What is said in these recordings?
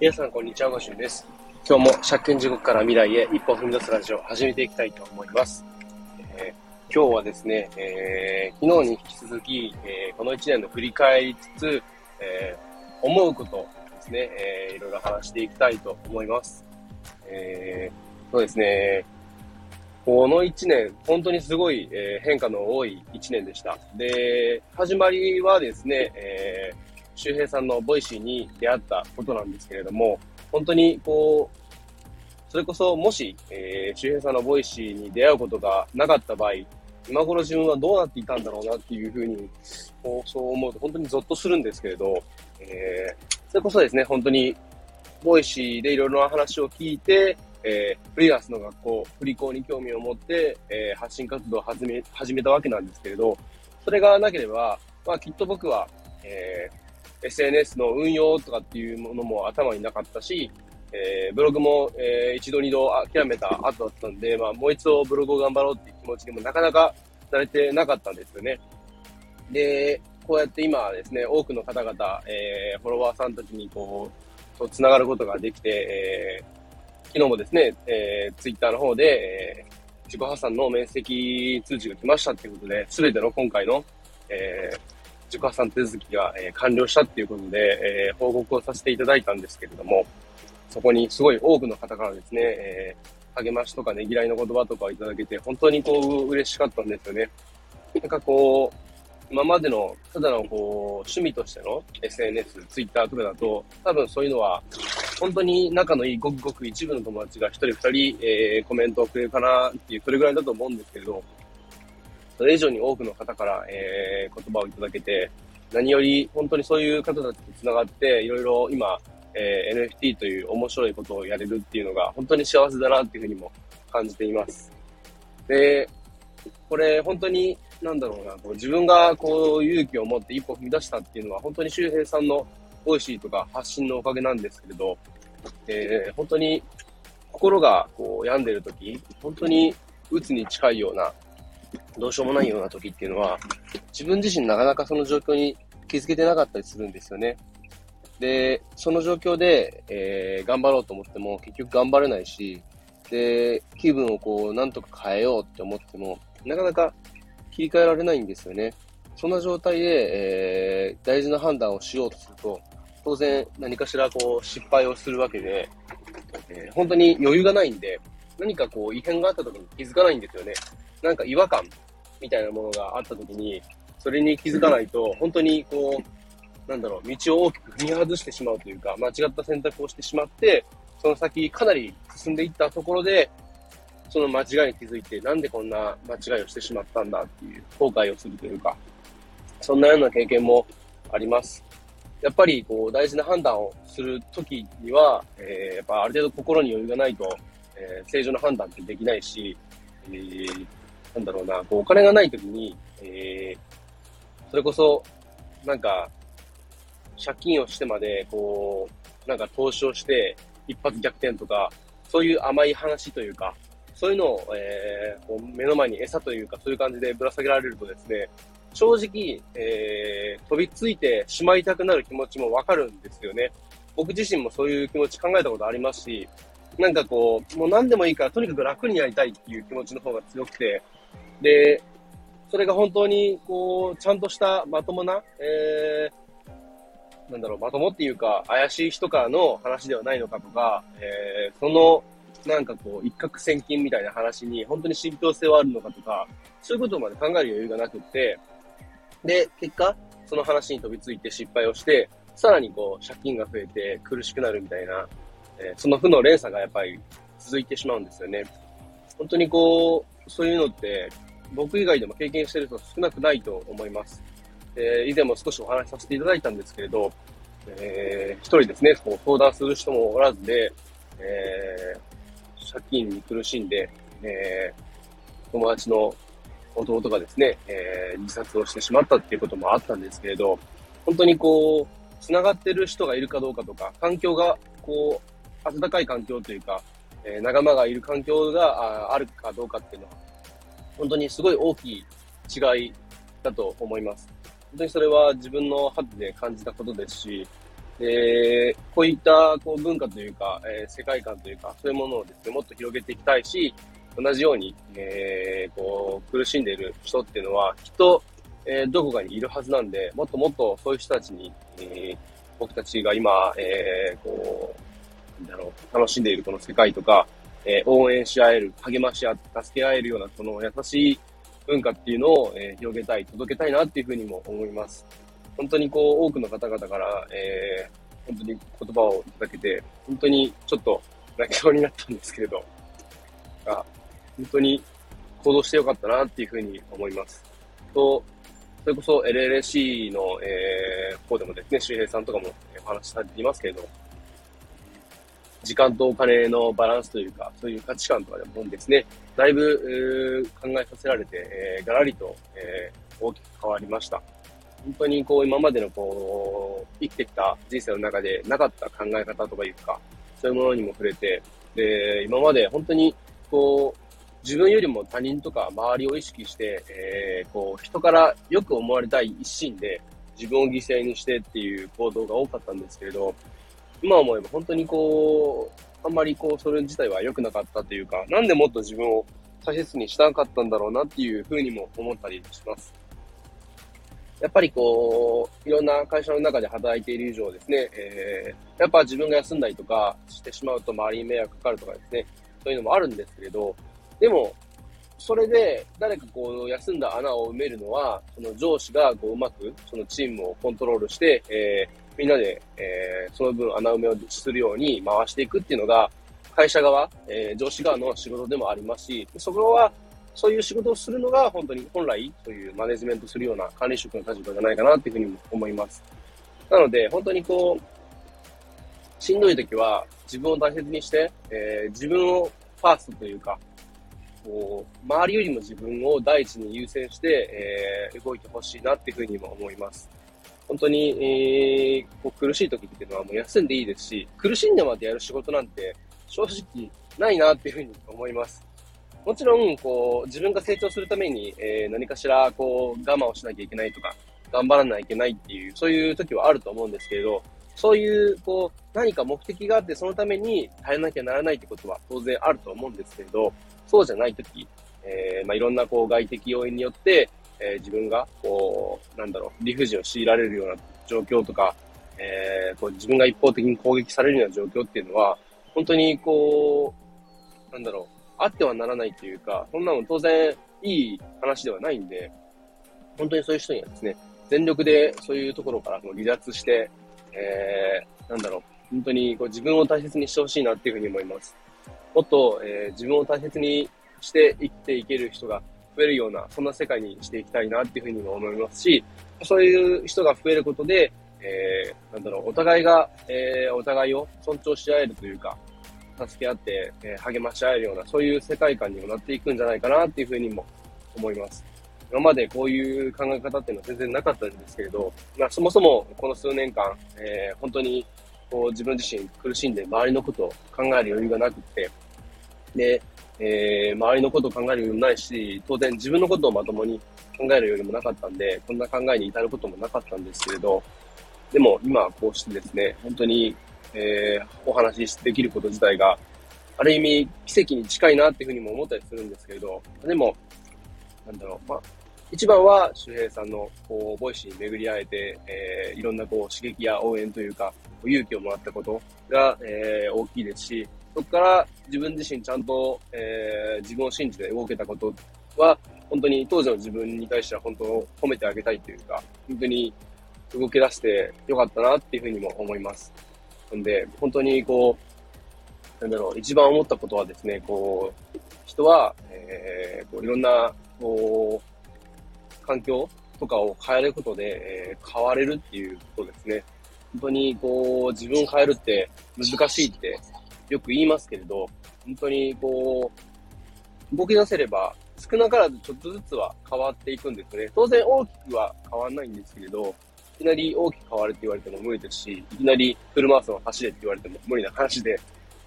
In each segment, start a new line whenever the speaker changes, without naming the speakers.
皆さん、こんにちは。ごしゅんです。今日も借金地獄から未来へ一歩踏み出すラジオを始めていきたいと思います。えー、今日はですね、えー、昨日に引き続き、えー、この1年の振り返りつつ、え思うことですね、えいろいろ話していきたいと思います。えそうですね、この1年、本当にすごい、え変化の多い1年でした。で、始まりはですね、えー周平さんの Voicyに出会ったことなんですけれども、本当にこう、それこそもし、えー、周平さんの Voicyに出会うことがなかった場合、今頃自分はどうなっていたんだろうなっていうふうに、こうそう思うと本当にゾッとするんですけれど、えー、それこそですね、本当に、 Voicyでいろいろな話を聞いて、えー、フリーランスの学校、フリ校に興味を持って、えー、発信活動を始め、始めたわけなんですけれど、それがなければ、まあきっと僕は、え SNS の運用とかっていうものも頭になかったし、えー、ブログも、えー、一度二度諦めた後だったんで、まあ、もう一度ブログを頑張ろうっていう気持ちにもなかなか慣れてなかったんですよね。で、こうやって今ですね、多くの方々、えー、フォロワーさんたちにこう、と繋がることができて、えー、昨日もですね、えー、ツイッターの方で、えー、自己破産の面積通知が来ましたっていうことで、すべての今回の、えー、自己破産手続きが、え完了したっていうことで、え報告をさせていただいたんですけれども、そこにすごい多くの方からですね、え励ましとかねぎらいの言葉とかをいただけて、本当にこう、嬉しかったんですよね。なんかこう、今までの、ただのこう、趣味としての SNS、Twitter とかだと、多分そういうのは、本当に仲のいいごくごく一部の友達が一人二人、えー、コメントをくれるかなっていう、それぐらいだと思うんですけれど、それ以上に多くの方から、えー、言葉をいただけて、何より本当にそういう方たちと繋がって、いろいろ今、えー、NFT という面白いことをやれるっていうのが本当に幸せだなっていうふうにも感じています。で、これ本当に、なんだろうな、こう自分がこう勇気を持って一歩踏み出したっていうのは本当に周平さんのVoicy とか発信のおかげなんですけれど、えー、本当に心がこう病んでる時、本当に鬱に近いような、どうしようもないような時っていうのは、自分自身なかなかその状況に気づけてなかったりするんですよね。で、その状況で、えー、頑張ろうと思っても結局頑張れないし、で、気分をこう、なんとか変えようって思っても、なかなか切り替えられないんですよね。そんな状態で、えー、大事な判断をしようとすると、当然何かしらこう失敗をするわけで、えー、本当に余裕がないんで、何かこう異変があった時に気づかないんですよね。なんか違和感みたいなものがあった時に、それに気づかないと、本当にこう、なんだろう、道を大きく踏み外してしまうというか、間違った選択をしてしまって、その先かなり進んでいったところで、その間違いに気づいて、なんでこんな間違いをしてしまったんだっていう後悔をするというか、そんなような経験もあります。やっぱりこう大事な判断をするときには、えー、やっぱある程度心に余裕がないと、えー、正常な判断ってできないし、えー、なんだろうな、こうお金がないときに、えー、それこそ、なんか、借金をしてまで、こう、なんか投資をして、一発逆転とか、そういう甘い話というか、そういうのを、えー、こう目の前に餌というか、そういう感じでぶら下げられるとですね、正直、えー、飛びついてしまいたくなる気持ちもわかるんですよね。僕自身もそういう気持ち考えたことありますし、なんかこう、もう何でもいいからとにかく楽にやりたいっていう気持ちの方が強くて、で、それが本当に、こう、ちゃんとしたまともな、えー、なんだろう、まともっていうか、怪しい人からの話ではないのかとか、えー、その、なんかこう、一攫千金みたいな話に本当に信憑性はあるのかとか、そういうことまで考える余裕がなくって、で、結果、その話に飛びついて失敗をして、さらにこう、借金が増えて苦しくなるみたいな、えー、その負の連鎖がやっぱり続いてしまうんですよね。本当にこう、そういうのって、僕以外でも経験してる人少なくないと思います。えー、以前も少しお話しさせていただいたんですけれど、えー、一人ですね、こう相談する人もおらずで、えー、借金に苦しんで、えー、友達の弟がですね、えー、自殺をしてしまったっていうこともあったんですけれど、本当にこう、繋がってる人がいるかどうかとか、環境が、こう、暖かい環境というか、えー、仲間がいる環境があるかどうかっていうのは、本当にすごい大きい違いだと思います。本当にそれは自分の肌で感じたことですし、で、こういったこう文化というか、えー、世界観というか、そういうものをですね、もっと広げていきたいし、同じように、えー、こう、苦しんでいる人っていうのは、きっと、えー、どこかにいるはずなんで、もっともっとそういう人たちに、えー、僕たちが今、えー、こう、なんだろう、楽しんでいるこの世界とか、えー、応援し合える、励まし合って、助け合えるような、その優しい文化っていうのを、えー、広げたい、届けたいなっていうふうにも思います。本当にこう、多くの方々から、えー、本当に言葉をいただけて、本当にちょっと泣きそうになったんですけれど、あ本当に行動してよかったなっていうふうに思います。と、それこそ LLC の、えー、方でもですね、周平さんとかもお話しされていますけれど、時間とお金のバランスというか、そういう価値観とかでもですね、だいぶ、考えさせられて、えー、ガラリと、えー、大きく変わりました。本当にこう、今までのこう、生きてきた人生の中でなかった考え方とかいうか、そういうものにも触れて、で、今まで本当にこう、自分よりも他人とか周りを意識して、えー、こう、人からよく思われたい一心で自分を犠牲にしてっていう行動が多かったんですけれど、今思えば本当にこう、あんまりこう、それ自体は良くなかったというか、なんでもっと自分を大切にしたかったんだろうなっていうふうにも思ったりします。やっぱりこう、いろんな会社の中で働いている以上ですね、えー、やっぱ自分が休んだりとかしてしまうと周りに迷惑かかるとかですね、そういうのもあるんですけれど、でも、それで誰かこう休んだ穴を埋めるのは、その上司がこううまくそのチームをコントロールして、えー、みんなで、えー、その分穴埋めをするように回していくっていうのが、会社側、えー、上司側の仕事でもありますし、そこは、そういう仕事をするのが本当に本来そういうマネジメントするような管理職の立場じゃないかなっていうふうに思います。なので、本当にこう、しんどい時は自分を大切にして、えー、自分をファーストというか、こう、周りよりも自分を第一に優先して、えー、動いてほしいなっていうふうにも思います。本当に、えー、こう苦しい時っていうのはもう休んでいいですし、苦しんでまでやる仕事なんて正直ないなっていうふうに思います。もちろん、こう、自分が成長するために、えー、何かしら、こう、我慢をしなきゃいけないとか、頑張らなきゃいけないっていう、そういう時はあると思うんですけれど、そういう、こう、何か目的があって、そのために耐えなきゃならないってことは当然あると思うんですけれど、そうじゃないとき、えー、まあ、いろんなこう外的要因によって、えー、自分がこう、なんだろう、理不尽を強いられるような状況とか、えー、こう自分が一方的に攻撃されるような状況っていうのは、本当にこう、なんだろう、あってはならないというか、そんなの当然いい話ではないんで、本当にそういう人にはですね、全力でそういうところから離脱して、えー、なんだろう、本当にこう自分を大切にしてほしいなっていうふうに思います。もっと、えー、自分を大切にして生きていける人が増えるような、そんな世界にしていきたいなっていうふうにも思いますし、そういう人が増えることで、えー、なんだろう、お互いが、えー、お互いを尊重し合えるというか、助け合って、えー、励まし合えるような、そういう世界観にもなっていくんじゃないかなっていうふうにも思います。今までこういう考え方っていうのは全然なかったんですけれど、まあ、そもそもこの数年間、えー、本当にこう自分自身苦しんで周りのことを考える余裕がなくて、で、えー、周りのことを考える余裕もないし、当然自分のことをまともに考える余裕もなかったんで、こんな考えに至ることもなかったんですけれど、でも今こうしてですね、本当に、えー、お話しできること自体が、ある意味奇跡に近いなっていうふうにも思ったりするんですけれど、でも、なんだろう、まあ、一番は周平さんのこうボイスに巡り会えて、えー、いろんなこう刺激や応援というか、勇気をもらったことが、えー、大きいですし、そこから自分自身ちゃんと、えー、自分を信じて動けたことは、本当に当時の自分に対しては本当褒めてあげたいというか、本当に動き出してよかったなっていうふうにも思います。んで、本当にこう、なんだろう、一番思ったことはですね、こう、人は、えー、こういろんな、こう、環境とかを変えることで、えー、変われるっていうことですね。本当にこう、自分を変えるって難しいってよく言いますけれど、本当にこう、動き出せれば、少なからずちょっとずつは変わっていくんですね。当然大きくは変わらないんですけれど、いきなり大きく変わるって言われても無理ですし、いきなりフルマラソン走れって言われても無理な話で、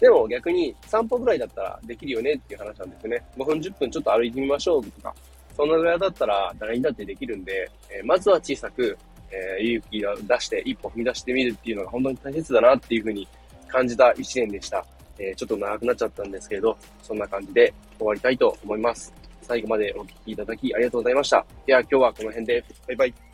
でも逆に散歩ぐらいだったらできるよねっていう話なんですよね。5分10分ちょっと歩いてみましょうとか、そんなぐらいだったら誰にだってできるんで、えー、まずは小さく、えー、勇気を出して一歩踏み出してみるっていうのが本当に大切だなっていうふうに感じた一年でした。えー、ちょっと長くなっちゃったんですけれど、そんな感じで終わりたいと思います。最後までお聴きいただきありがとうございました。では今日はこの辺で、バイバイ。